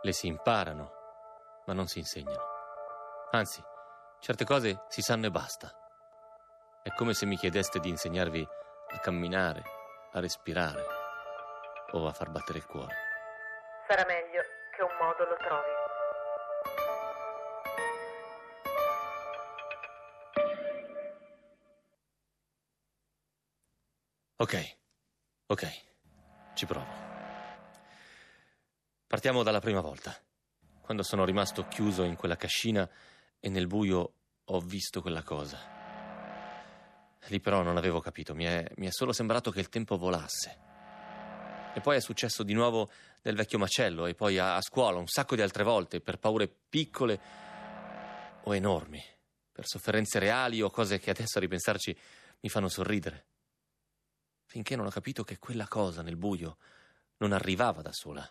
le si imparano, ma non si insegnano. Anzi, certe cose si sanno e basta. È come se mi chiedeste di insegnarvi a camminare, a respirare o a far battere il cuore. Sarà meglio che un modo lo trovi. Ok, ok, ci provo. Partiamo dalla prima volta, quando sono rimasto chiuso in quella cascina e nel buio ho visto quella cosa. Lì però non avevo capito, mi è, mi è solo sembrato che il tempo volasse. E poi è successo di nuovo nel vecchio macello e poi a, a scuola un sacco di altre volte per paure piccole o enormi, per sofferenze reali o cose che adesso a ripensarci mi fanno sorridere. Finché non ho capito che quella cosa nel buio non arrivava da sola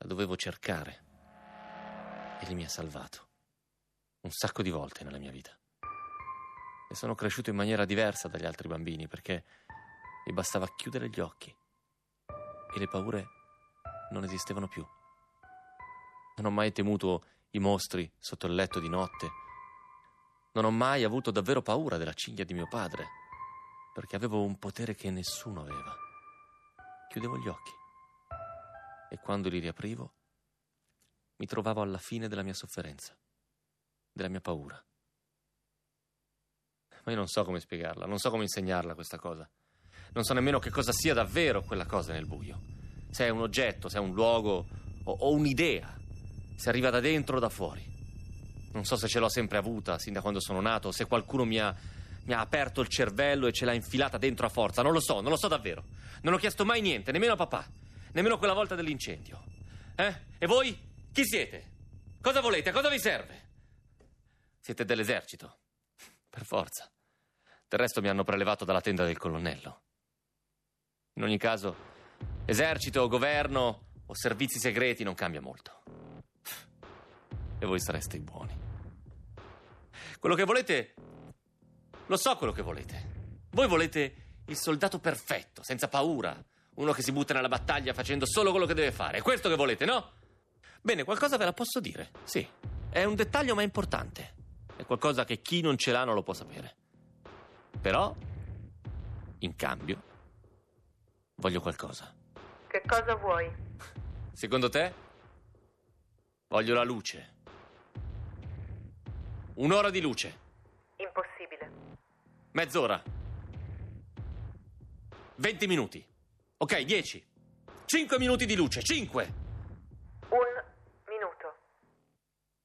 la dovevo cercare. E lei mi ha salvato. Un sacco di volte nella mia vita. E sono cresciuto in maniera diversa dagli altri bambini perché mi bastava chiudere gli occhi. E le paure non esistevano più. Non ho mai temuto i mostri sotto il letto di notte. Non ho mai avuto davvero paura della cinghia di mio padre, perché avevo un potere che nessuno aveva. Chiudevo gli occhi e quando li riaprivo mi trovavo alla fine della mia sofferenza, della mia paura. Ma io non so come spiegarla, non so come insegnarla questa cosa. Non so nemmeno che cosa sia davvero quella cosa nel buio. Se è un oggetto, se è un luogo o, o un'idea, se arriva da dentro o da fuori. Non so se ce l'ho sempre avuta, sin da quando sono nato, se qualcuno mi ha, mi ha aperto il cervello e ce l'ha infilata dentro a forza. Non lo so, non lo so davvero. Non ho chiesto mai niente, nemmeno a papà. Nemmeno quella volta dell'incendio. Eh? E voi? Chi siete? Cosa volete? Cosa vi serve? Siete dell'esercito. Per forza. Del resto mi hanno prelevato dalla tenda del colonnello. In ogni caso, esercito, governo o servizi segreti non cambia molto. E voi sareste i buoni. Quello che volete... Lo so quello che volete. Voi volete il soldato perfetto, senza paura, uno che si butta nella battaglia facendo solo quello che deve fare. È questo che volete, no? Bene, qualcosa ve la posso dire. Sì. È un dettaglio ma importante. È qualcosa che chi non ce l'ha non lo può sapere. Però, in cambio, voglio qualcosa. Che cosa vuoi? Secondo te? Voglio la luce. Un'ora di luce. Impossibile. Mezz'ora. Venti minuti. Ok, 10. 5 minuti di luce, 5. Un minuto.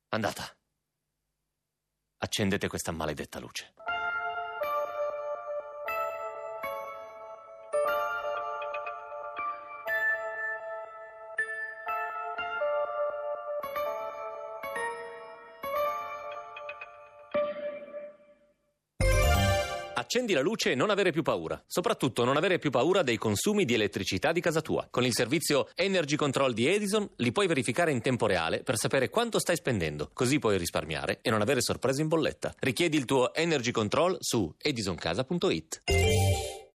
Andata. Accendete questa maledetta luce. Accendi la luce e non avere più paura. Soprattutto non avere più paura dei consumi di elettricità di casa tua. Con il servizio Energy Control di Edison li puoi verificare in tempo reale per sapere quanto stai spendendo. Così puoi risparmiare e non avere sorprese in bolletta. Richiedi il tuo Energy Control su edisoncasa.it.